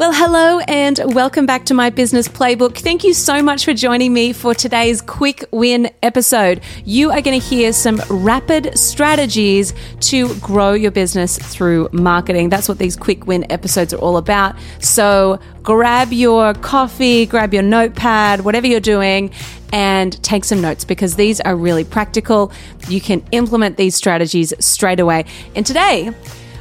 Well, hello and welcome back to my business playbook. Thank you so much for joining me for today's quick win episode. You are going to hear some rapid strategies to grow your business through marketing. That's what these quick win episodes are all about. So grab your coffee, grab your notepad, whatever you're doing, and take some notes because these are really practical. You can implement these strategies straight away. And today,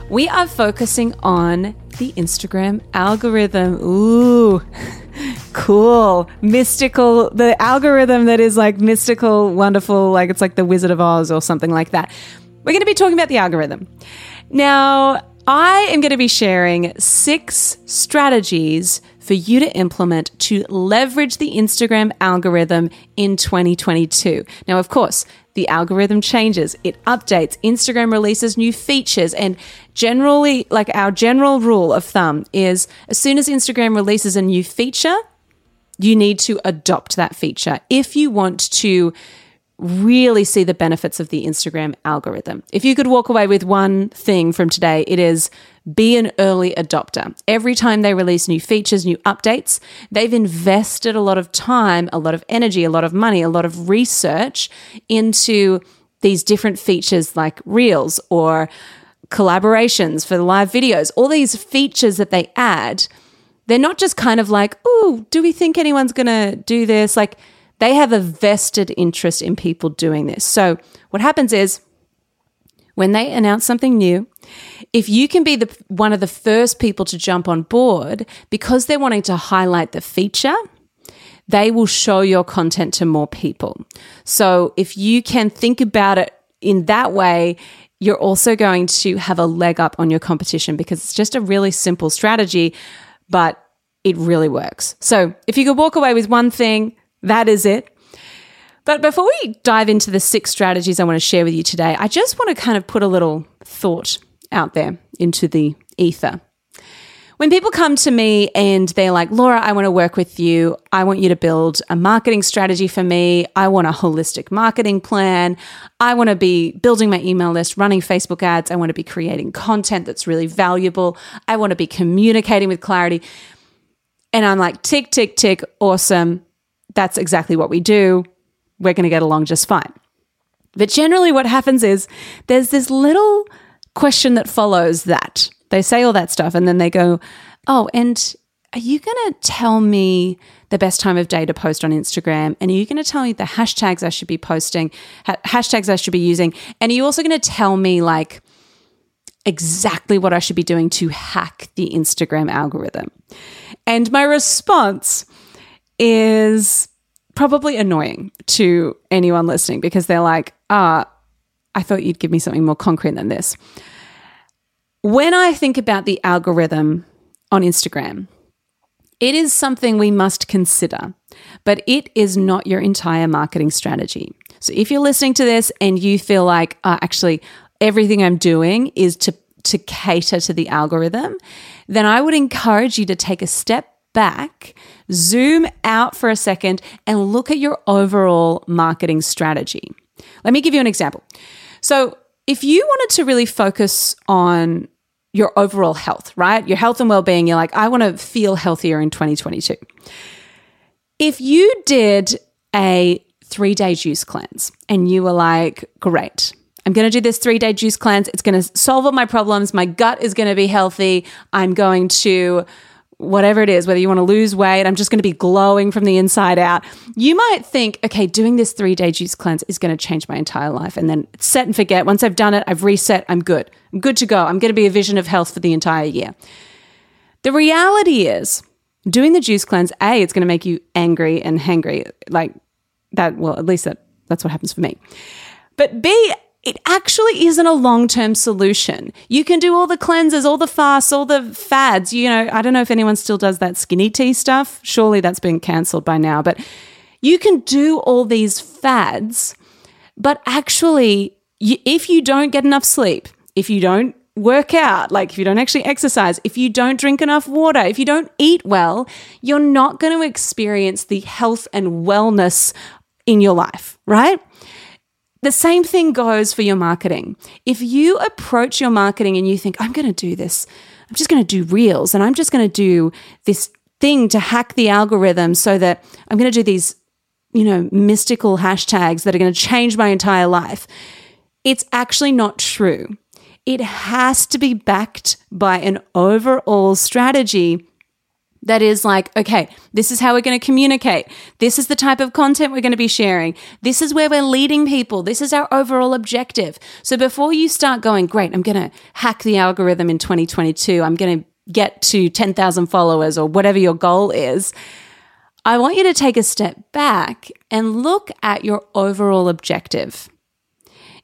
we are focusing on the Instagram algorithm. Ooh, cool. Mystical. The algorithm that is like mystical, wonderful, like it's like the Wizard of Oz or something like that. We're going to be talking about the algorithm. Now, I am going to be sharing six strategies for you to implement to leverage the Instagram algorithm in 2022. Now, of course, the algorithm changes, it updates, Instagram releases new features, and generally, like our general rule of thumb is as soon as Instagram releases a new feature, you need to adopt that feature if you want to really see the benefits of the Instagram algorithm. If you could walk away with one thing from today, it is be an early adopter. Every time they release new features, new updates, they've invested a lot of time, a lot of energy, a lot of money, a lot of research into these different features like Reels or collaborations for the live videos, all these features that they add. They're not just kind of like, oh, do we think anyone's going to do this? Like, they have a vested interest in people doing this. So, what happens is when they announce something new, if you can be the one of the first people to jump on board because they're wanting to highlight the feature, they will show your content to more people. So, if you can think about it in that way, you're also going to have a leg up on your competition because it's just a really simple strategy, but it really works. So, if you could walk away with one thing, that is it. But before we dive into the six strategies I want to share with you today, I just want to kind of put a little thought out there into the ether. When people come to me and they're like, Laura, I want to work with you. I want you to build a marketing strategy for me. I want a holistic marketing plan. I want to be building my email list, running Facebook ads. I want to be creating content that's really valuable. I want to be communicating with clarity. And I'm like, tick, tick, tick, awesome that's exactly what we do. We're going to get along just fine. But generally, what happens is there's this little question that follows that. They say all that stuff and then they go, Oh, and are you going to tell me the best time of day to post on Instagram? And are you going to tell me the hashtags I should be posting, ha- hashtags I should be using? And are you also going to tell me like exactly what I should be doing to hack the Instagram algorithm? And my response is probably annoying to anyone listening because they're like, ah, I thought you'd give me something more concrete than this. When I think about the algorithm on Instagram, it is something we must consider, but it is not your entire marketing strategy. So if you're listening to this and you feel like, uh, actually, everything I'm doing is to, to cater to the algorithm, then I would encourage you to take a step back, zoom out for a second, and look at your overall marketing strategy. Let me give you an example. So, if you wanted to really focus on your overall health, right? Your health and well being, you're like, I want to feel healthier in 2022. If you did a three day juice cleanse and you were like, great, I'm going to do this three day juice cleanse. It's going to solve all my problems. My gut is going to be healthy. I'm going to whatever it is, whether you want to lose weight, I'm just going to be glowing from the inside out. You might think, okay, doing this three day juice cleanse is going to change my entire life. And then set and forget. Once I've done it, I've reset, I'm good. I'm good to go. I'm going to be a vision of health for the entire year. The reality is, doing the juice cleanse, A, it's going to make you angry and hangry. Like that, well, at least that, that's what happens for me. But B, it actually isn't a long term solution. You can do all the cleanses, all the fasts, all the fads. You know, I don't know if anyone still does that skinny tea stuff. Surely that's been cancelled by now, but You can do all these fads, but actually, if you don't get enough sleep, if you don't work out, like if you don't actually exercise, if you don't drink enough water, if you don't eat well, you're not going to experience the health and wellness in your life, right? The same thing goes for your marketing. If you approach your marketing and you think, I'm going to do this, I'm just going to do reels and I'm just going to do this thing to hack the algorithm so that I'm going to do these, you know, mystical hashtags that are going to change my entire life. It's actually not true it has to be backed by an overall strategy that is like, okay, this is how we're going to communicate. This is the type of content we're going to be sharing. This is where we're leading people. This is our overall objective. So before you start going, great, I'm going to hack the algorithm in 2022, I'm going to get to 10,000 followers or whatever your goal is. I want you to take a step back and look at your overall objective.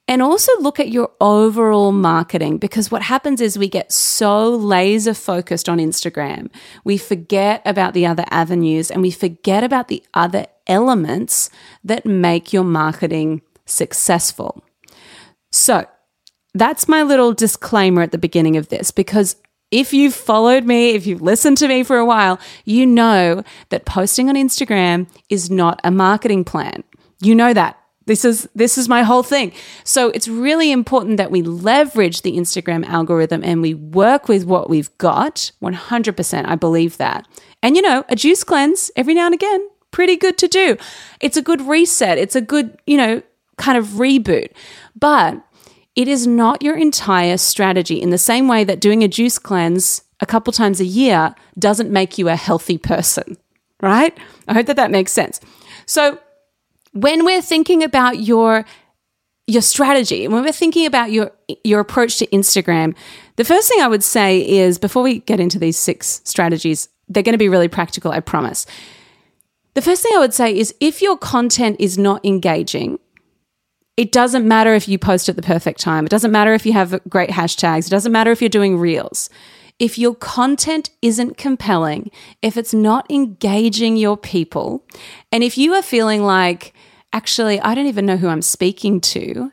And also look at your overall marketing because what happens is we get so laser focused on Instagram. We forget about the other avenues and we forget about the other elements that make your marketing successful. So, that's my little disclaimer at the beginning of this because if you've followed me, if you've listened to me for a while, you know that posting on Instagram is not a marketing plan. You know that. This is this is my whole thing. So it's really important that we leverage the Instagram algorithm and we work with what we've got. 100% I believe that. And you know, a juice cleanse every now and again, pretty good to do. It's a good reset. It's a good, you know, kind of reboot. But it is not your entire strategy in the same way that doing a juice cleanse a couple times a year doesn't make you a healthy person, right? I hope that that makes sense. So when we're thinking about your your strategy, when we're thinking about your your approach to Instagram, the first thing I would say is before we get into these six strategies, they're going to be really practical, I promise. The first thing I would say is if your content is not engaging, it doesn't matter if you post at the perfect time. It doesn't matter if you have great hashtags. It doesn't matter if you're doing reels. If your content isn't compelling, if it's not engaging your people, and if you are feeling like, actually, I don't even know who I'm speaking to,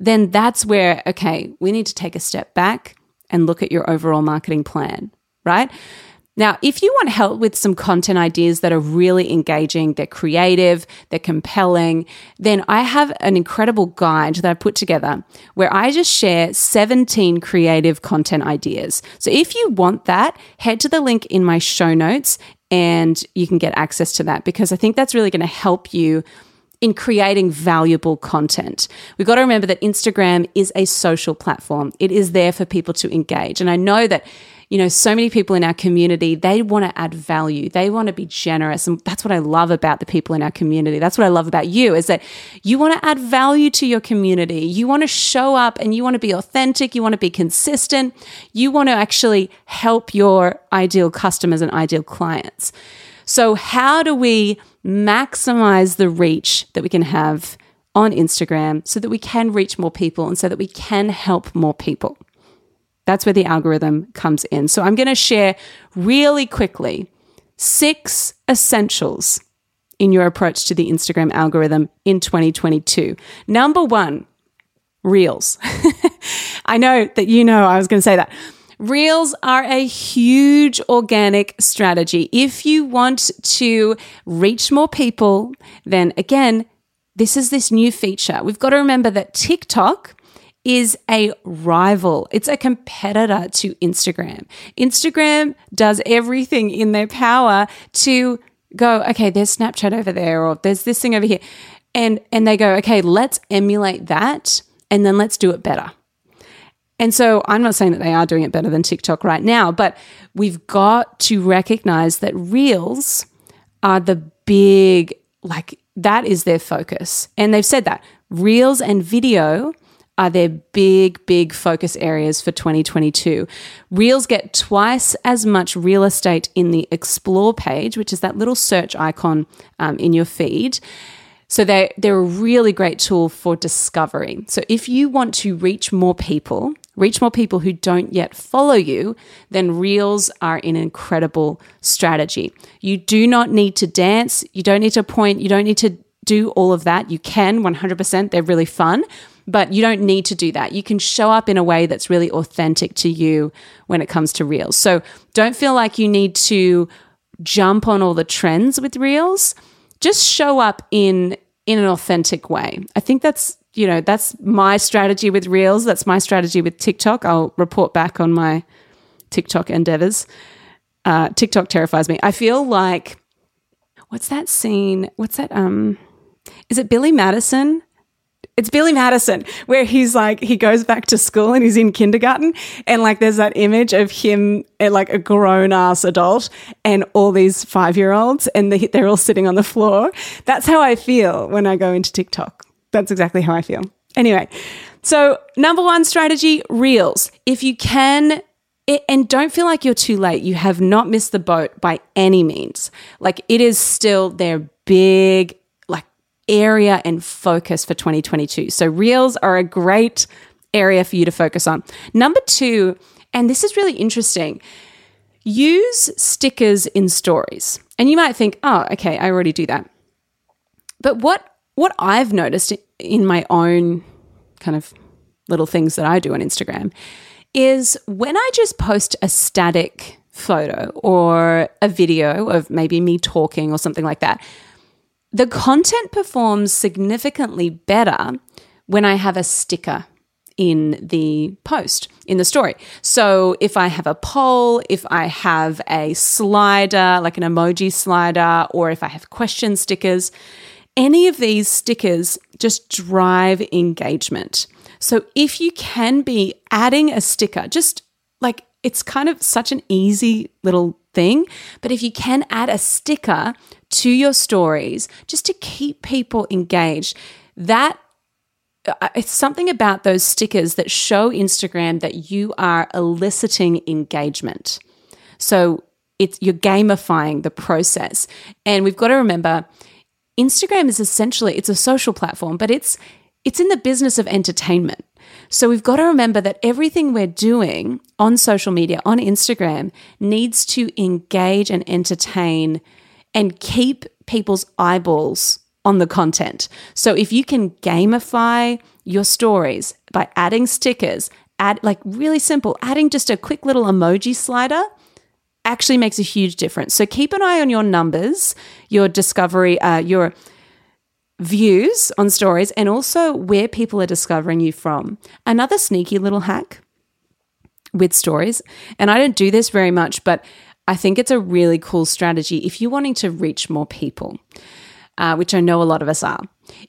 then that's where, okay, we need to take a step back and look at your overall marketing plan, right? Now, if you want help with some content ideas that are really engaging, they're creative, they're compelling, then I have an incredible guide that I put together where I just share 17 creative content ideas. So if you want that, head to the link in my show notes and you can get access to that because I think that's really going to help you in creating valuable content. We've got to remember that Instagram is a social platform. It is there for people to engage. And I know that you know, so many people in our community, they want to add value. They want to be generous. And that's what I love about the people in our community. That's what I love about you is that you want to add value to your community. You want to show up and you want to be authentic. You want to be consistent. You want to actually help your ideal customers and ideal clients. So, how do we maximize the reach that we can have on Instagram so that we can reach more people and so that we can help more people? That's where the algorithm comes in. So I'm going to share really quickly six essentials in your approach to the Instagram algorithm in 2022. Number one, Reels. I know that you know I was going to say that. Reels are a huge organic strategy. If you want to reach more people, then again, this is this new feature. We've got to remember that TikTok is a rival. It's a competitor to Instagram. Instagram does everything in their power to go, okay, there's Snapchat over there or there's this thing over here. And and they go, okay, let's emulate that and then let's do it better. And so I'm not saying that they are doing it better than TikTok right now, but we've got to recognize that Reels are the big like that is their focus. And they've said that. Reels and video are their big, big focus areas for 2022. Reels get twice as much real estate in the Explore page, which is that little search icon um, in your feed. So they they're a really great tool for discovery. So if you want to reach more people, reach more people who don't yet follow you, then Reels are an incredible strategy. You do not need to dance, you don't need to point, you don't need to do all of that. You can 100%, they're really fun, but you don't need to do that. You can show up in a way that's really authentic to you when it comes to Reels. So don't feel like you need to jump on all the trends with Reels. Just show up in in an authentic way. I think that's you know, that's my strategy with Reels. That's my strategy with TikTok. I'll report back on my TikTok endeavors. Uh, TikTok terrifies me. I feel like what's that scene? What's that? Um, is it Billy Madison? It's Billy Madison where he's like he goes back to school and he's in kindergarten and like there's that image of him eh, like a grown ass adult and all these five year olds and they're all sitting on the floor. That's how I feel when I go into TikTok. That's exactly how I feel. Anyway, so number one strategy reels. If you can, and don't feel like you're too late, you have not missed the boat by any means. Like it is still their big, like, area and focus for 2022. So reels are a great area for you to focus on. Number two, and this is really interesting. Use stickers in stories. And you might think, oh, okay, I already do that. But what what I've noticed in my own kind of little things that I do on Instagram is when I just post a static photo or a video of maybe me talking or something like that, the content performs significantly better when I have a sticker in the post, in the story. So if I have a poll, if I have a slider, like an emoji slider, or if I have question stickers, any of these stickers just drive engagement. So if you can be adding a sticker, just like it's kind of such an easy little thing, but if you can add a sticker to your stories just to keep people engaged, that uh, it's something about those stickers that show Instagram that you are eliciting engagement. So it's you're gamifying the process. And we've got to remember Instagram is essentially it's a social platform, but it's it's in the business of entertainment. So we've got to remember that everything we're doing on social media, on Instagram, needs to engage and entertain and keep people's eyeballs on the content. So if you can gamify your stories by adding stickers, add like really simple, adding just a quick little emoji slider actually makes a huge difference. So keep an eye on your numbers, your discovery, uh, your views on stories, and also where people are discovering you from. Another sneaky little hack with stories, and I don't do this very much, but I think it's a really cool strategy if you're wanting to reach more people. Uh, which I know a lot of us are,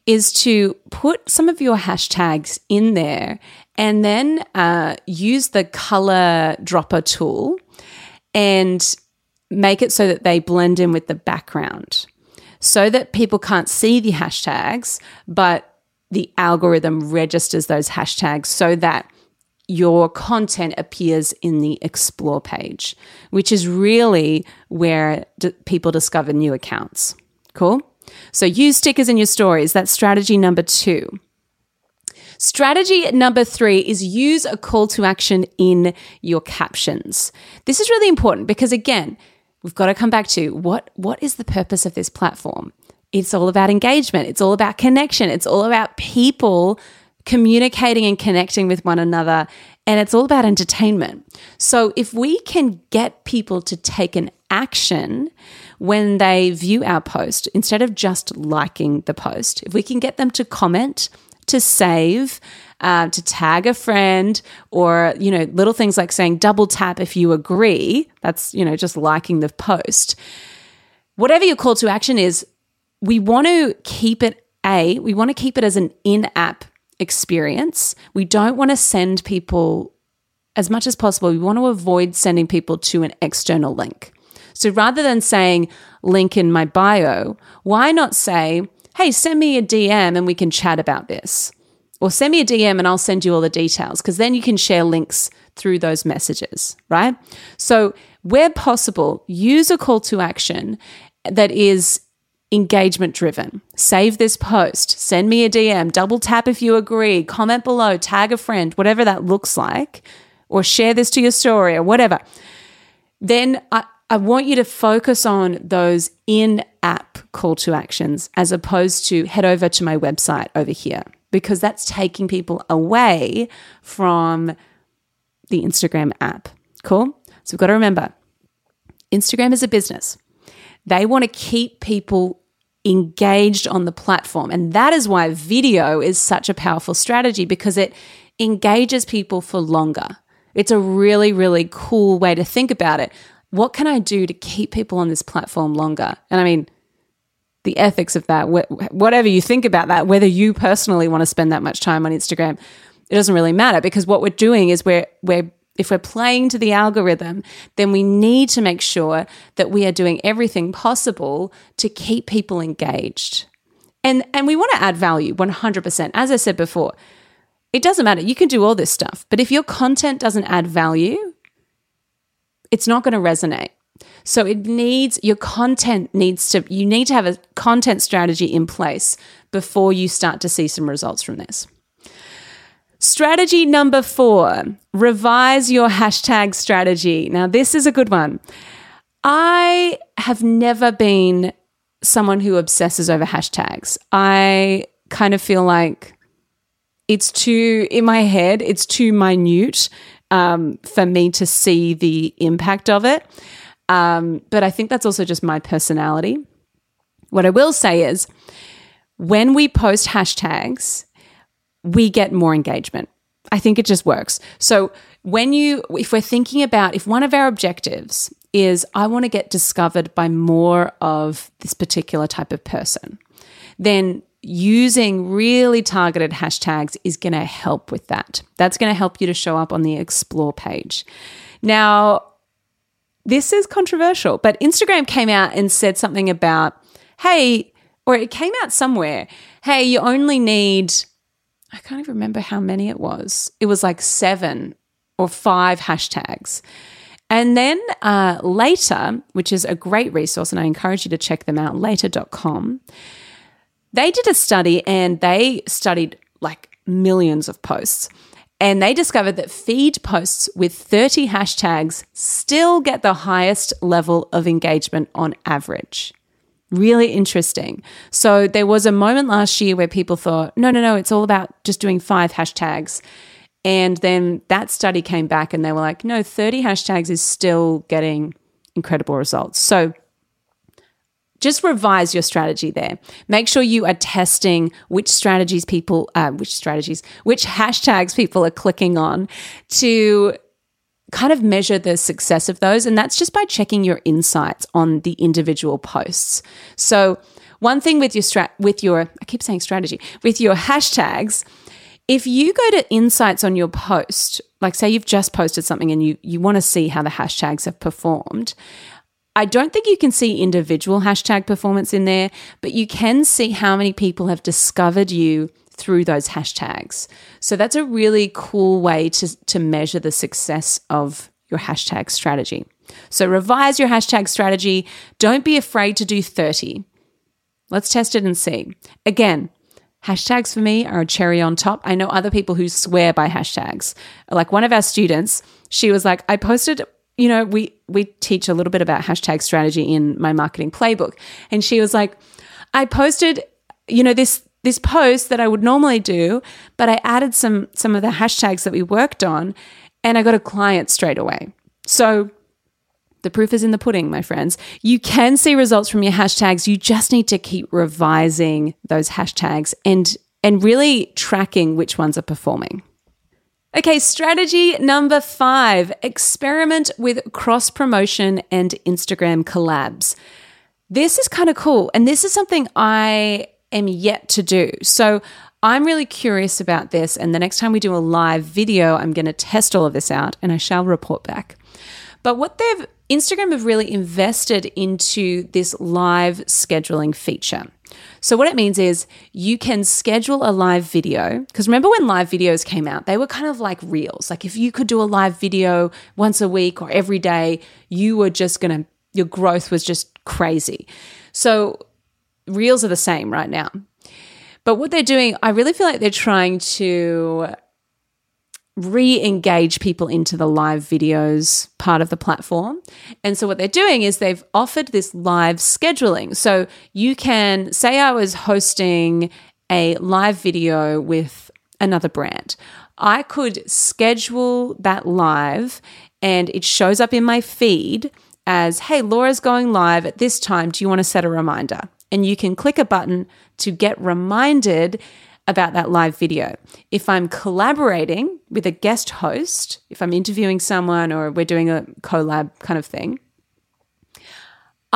is to put some of your hashtags in there and then uh, use the color dropper tool and make it so that they blend in with the background so that people can't see the hashtags, but the algorithm registers those hashtags so that your content appears in the explore page, which is really where d- people discover new accounts. Cool? So use stickers in your stories. That's strategy number two. Strategy number three is use a call to action in your captions. This is really important because, again, we've got to come back to what, what is the purpose of this platform? It's all about engagement, it's all about connection, it's all about people communicating and connecting with one another, and it's all about entertainment. So, if we can get people to take an action when they view our post instead of just liking the post, if we can get them to comment, to save, uh, to tag a friend, or, you know, little things like saying double tap if you agree. That's, you know, just liking the post. Whatever your call to action is, we want to keep it A, we want to keep it as an in app experience. We don't want to send people as much as possible. We want to avoid sending people to an external link. So rather than saying link in my bio, why not say, hey, send me a DM and we can chat about this. Or send me a DM and I'll send you all the details because then you can share links through those messages, right? So, where possible, use a call to action that is engagement driven. Save this post, send me a DM, double tap if you agree, comment below, tag a friend, whatever that looks like, or share this to your story or whatever. Then I, I want you to focus on those in app call to actions as opposed to head over to my website over here, because that's taking people away from the Instagram app. Cool? So we've got to remember Instagram is a business. They want to keep people engaged on the platform. And that is why video is such a powerful strategy because it engages people for longer. It's a really, really cool way to think about it. What can I do to keep people on this platform longer? And I mean, the ethics of that, whatever you think about that, whether you personally want to spend that much time on Instagram, it doesn't really matter because what we're doing is we're we're if we're playing to the algorithm, then we need to make sure that we are doing everything possible to keep people engaged. And, and we want to add value 100%. As I said before, it doesn't matter. You can do all this stuff, but if your content doesn't add value, it's not going to resonate. So it needs your content needs to you need to have a content strategy in place before you start to see some results from this. Strategy number four revise your hashtag strategy. Now, this is a good one. I have never been someone who obsesses over hashtags. I kind of feel like it's too, in my head, it's too minute um, for me to see the impact of it. Um, but I think that's also just my personality. What I will say is when we post hashtags, we get more engagement. I think it just works. So, when you, if we're thinking about, if one of our objectives is, I want to get discovered by more of this particular type of person, then using really targeted hashtags is going to help with that. That's going to help you to show up on the explore page. Now, this is controversial, but Instagram came out and said something about, hey, or it came out somewhere, hey, you only need I can't even remember how many it was. It was like seven or five hashtags. And then uh, later, which is a great resource, and I encourage you to check them out, later.com, they did a study and they studied like millions of posts. And they discovered that feed posts with 30 hashtags still get the highest level of engagement on average. Really interesting. So there was a moment last year where people thought, no, no, no, it's all about just doing five hashtags. And then that study came back and they were like, no, 30 hashtags is still getting incredible results. So just revise your strategy there. Make sure you are testing which strategies people, uh, which strategies, which hashtags people are clicking on to kind of measure the success of those. And that's just by checking your insights on the individual posts. So, one thing with your strat, with your, I keep saying strategy, with your hashtags, if you go to insights on your post, like say you've just posted something and you, you want to see how the hashtags have performed, I don't think you can see individual hashtag performance in there, but you can see how many people have discovered you through those hashtags. So that's a really cool way to, to measure the success of your hashtag strategy. So revise your hashtag strategy. Don't be afraid to do 30. Let's test it and see. Again, hashtags for me are a cherry on top. I know other people who swear by hashtags. Like one of our students, she was like, I posted you know, we we teach a little bit about hashtag strategy in my marketing playbook. And she was like, I posted, you know, this this post that I would normally do, but I added some some of the hashtags that we worked on and I got a client straight away. So the proof is in the pudding, my friends. You can see results from your hashtags. You just need to keep revising those hashtags and and really tracking which ones are performing. Okay, strategy number 5, experiment with cross promotion and Instagram collabs. This is kind of cool and this is something I am yet to do. So I'm really curious about this. And the next time we do a live video, I'm going to test all of this out and I shall report back. But what they've, Instagram have really invested into this live scheduling feature. So, what it means is you can schedule a live video. Because remember when live videos came out, they were kind of like reels. Like if you could do a live video once a week or every day, you were just going to, your growth was just crazy. So, reels are the same right now. But what they're doing, I really feel like they're trying to re engage people into the live videos part of the platform. And so, what they're doing is they've offered this live scheduling. So, you can say, I was hosting a live video with another brand. I could schedule that live and it shows up in my feed as, hey, Laura's going live at this time. Do you want to set a reminder? And you can click a button to get reminded about that live video. If I'm collaborating with a guest host, if I'm interviewing someone or we're doing a collab kind of thing,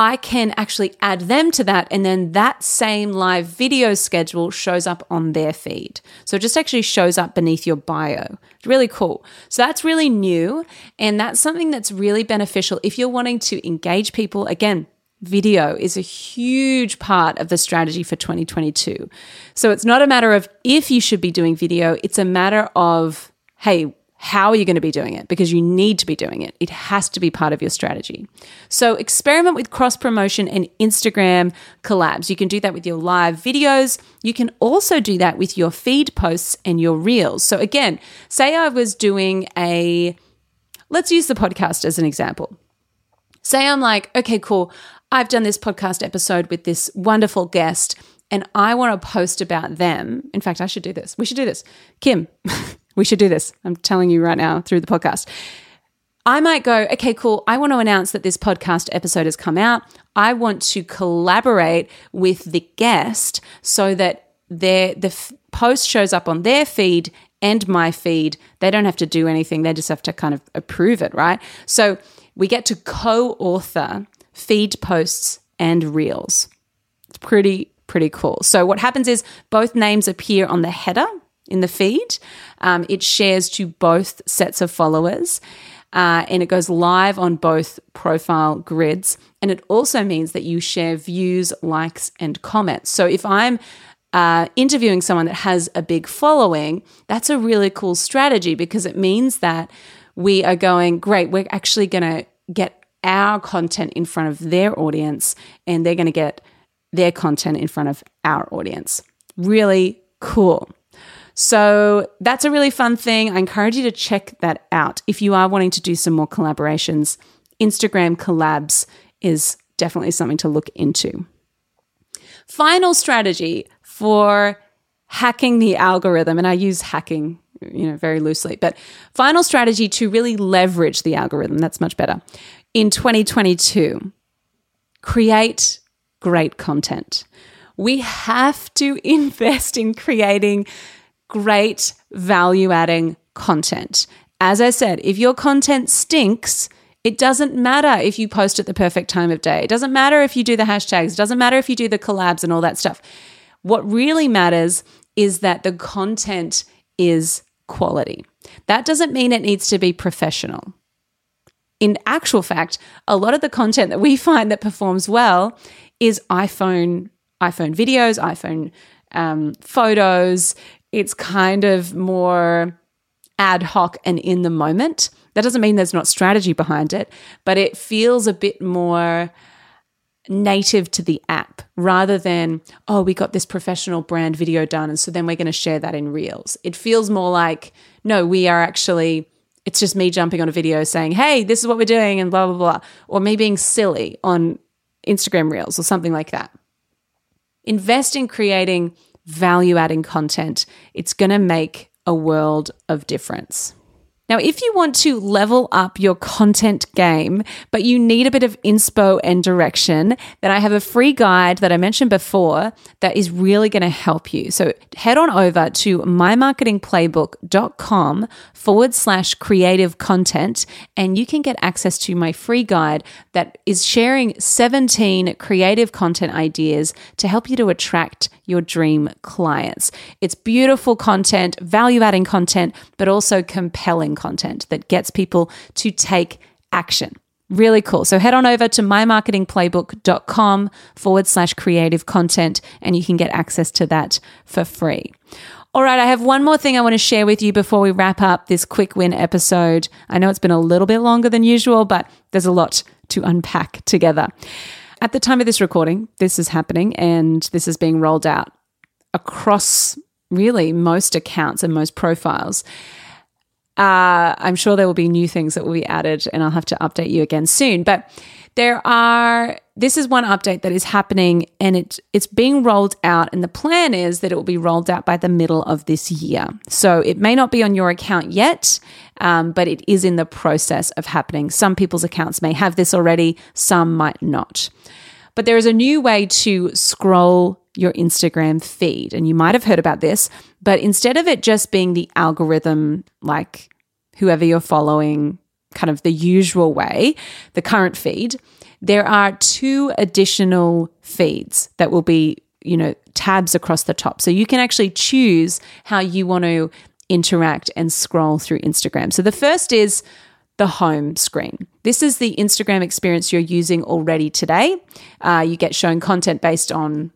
I can actually add them to that. And then that same live video schedule shows up on their feed. So it just actually shows up beneath your bio. It's really cool. So that's really new. And that's something that's really beneficial if you're wanting to engage people. Again, video is a huge part of the strategy for 2022. So it's not a matter of if you should be doing video, it's a matter of, hey, how are you going to be doing it? Because you need to be doing it. It has to be part of your strategy. So experiment with cross promotion and Instagram collabs. You can do that with your live videos. You can also do that with your feed posts and your reels. So again, say I was doing a, let's use the podcast as an example. Say I'm like, okay, cool. I've done this podcast episode with this wonderful guest and I want to post about them. In fact, I should do this. We should do this. Kim, we should do this. I'm telling you right now through the podcast. I might go, okay, cool. I want to announce that this podcast episode has come out. I want to collaborate with the guest so that their the f- post shows up on their feed and my feed. They don't have to do anything. They just have to kind of approve it, right? So we get to co-author feed posts, and reels. It's pretty, pretty cool. So, what happens is both names appear on the header in the feed. Um, it shares to both sets of followers. Uh, and it goes live on both profile grids. And it also means that you share views, likes, and comments. So if I'm uh, interviewing someone that has a big following, that's a really cool strategy because it means that we are going, great, we're actually going to get our content in front of their audience and they're going to get their content in front of our audience. Really cool. So that's a really fun thing. I encourage you to check that out. If you are wanting to do some more collaborations, Instagram collabs is definitely something to look into. Final strategy for hacking the algorithm, and I use hacking you know very loosely but final strategy to really leverage the algorithm that's much better in 2022 create great content. We have to invest in creating great value adding content. As I said, if your content stinks, it doesn't matter if you post at the perfect time of day. It doesn't matter if you do the hashtags. It doesn't matter if you do the collabs and all that stuff. What really matters is that the content is quality. That doesn't mean it needs to be professional in actual fact, a lot of the content that we find that performs well is iPhone iPhone videos, iPhone um, photos. It's kind of more ad hoc and in the moment. That doesn't mean there's not strategy behind it, but it feels a bit more native to the app rather than, oh, we got this professional brand video done. And so then we're going to share that in Reels. It feels more like, no, we are actually it's just me jumping on a video saying, hey, this is what we're doing, and blah, blah, blah. Or me being silly on Instagram Reels or something like that. Invest in creating value adding content. It's going to make a world of difference. Now, if you want to level up your content game, but you need a bit of inspo and direction, then I have a free guide that I mentioned before that is really going to help you. So head on over to mymarketingplaybook.com forward slash creative content, and you can get access to my free guide that is sharing 17 creative content ideas to help you to attract your dream clients. It's beautiful content, value adding content, but also compelling content that gets people to take action. Really cool. So head on over to mymarketingplaybook.com forward slash creative content and you can get access to that for free. All right, I have one more thing I want to share with you before we wrap up this quick win episode. I know it's been a little bit longer than usual, but there's a lot to unpack together. At the time of this recording, this is happening and this is being rolled out across really most accounts and most profiles. Uh, I'm sure there will be new things that will be added, and I'll have to update you again soon. But there are this is one update that is happening and it it's being rolled out and the plan is that it will be rolled out by the middle of this year. So it may not be on your account yet um, but it is in the process of happening. Some people's accounts may have this already some might not. But there is a new way to scroll your instagram feed and you might have heard about this but instead of it just being the algorithm like whoever you're following kind of the usual way, the current feed, there are two additional feeds that will be, you know, tabs across the top. So you can actually choose how you want to interact and scroll through Instagram. So the first is the home screen. This is the Instagram experience you're using already today. Uh, you get shown content based on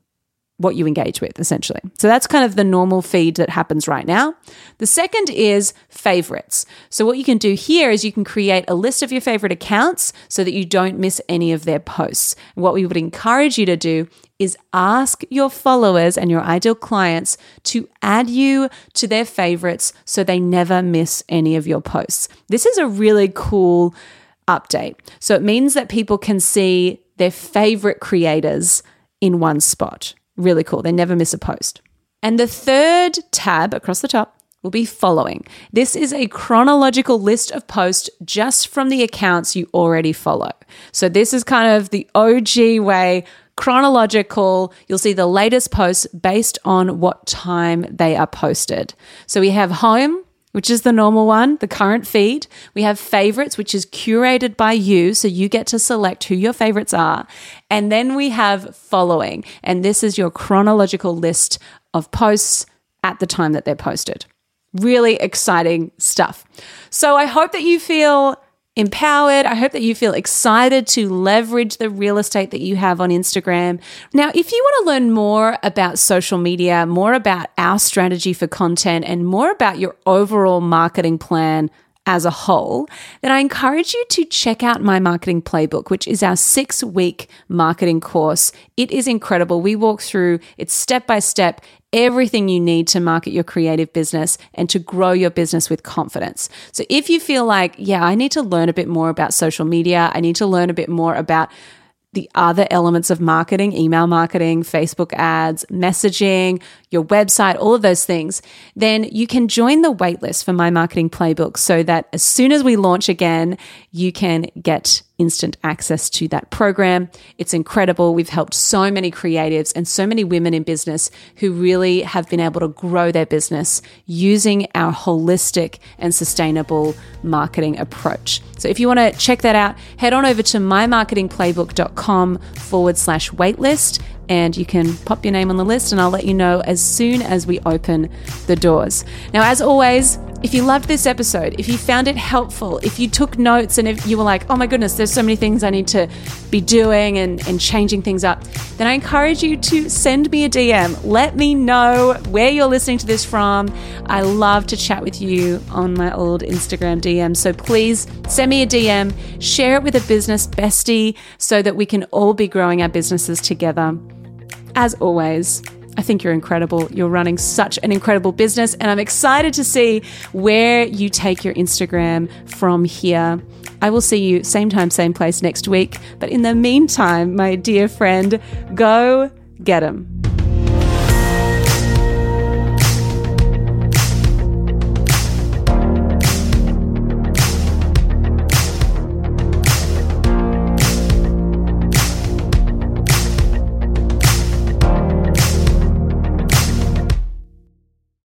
what you engage with, essentially. So that's kind of the normal feed that happens right now. The second is favorites. So, what you can do here is you can create a list of your favorite accounts so that you don't miss any of their posts. What we would encourage you to do is ask your followers and your ideal clients to add you to their favorites so they never miss any of your posts. This is a really cool update. So, it means that people can see their favorite creators in one spot. Really cool. They never miss a post. And the third tab across the top will be following. This is a chronological list of posts just from the accounts you already follow. So this is kind of the OG way, chronological. You'll see the latest posts based on what time they are posted. So we have home, which is the normal one, the current feed. We have favorites, which is curated by you. So you get to select who your favorites are. And then we have following. And this is your chronological list of posts at the time that they're posted. Really exciting stuff. So I hope that you feel empowered. I hope that you feel excited to leverage the real estate that you have on Instagram. Now, if you want to learn more about social media, more about our strategy for content, and more about your overall marketing plan, as a whole, then I encourage you to check out my marketing playbook, which is our six week marketing course. It is incredible. We walk through it step by step, everything you need to market your creative business and to grow your business with confidence. So if you feel like, yeah, I need to learn a bit more about social media, I need to learn a bit more about the other elements of marketing, email marketing, Facebook ads, messaging, your website, all of those things, then you can join the waitlist for my marketing playbook so that as soon as we launch again, you can get instant access to that program. It's incredible. We've helped so many creatives and so many women in business who really have been able to grow their business using our holistic and sustainable marketing approach. So if you want to check that out, head on over to mymarketingplaybook.com forward slash waitlist and you can pop your name on the list and I'll let you know as soon as we open the doors. Now, as always, if you loved this episode, if you found it helpful, if you took notes and if you were like, oh my goodness, there's so many things I need to be doing and, and changing things up, then I encourage you to send me a DM. Let me know where you're listening to this from. I love to chat with you on my old Instagram DM. So please send me a DM, share it with a business bestie so that we can all be growing our businesses together. As always, I think you're incredible. You're running such an incredible business, and I'm excited to see where you take your Instagram from here. I will see you same time, same place next week. But in the meantime, my dear friend, go get them.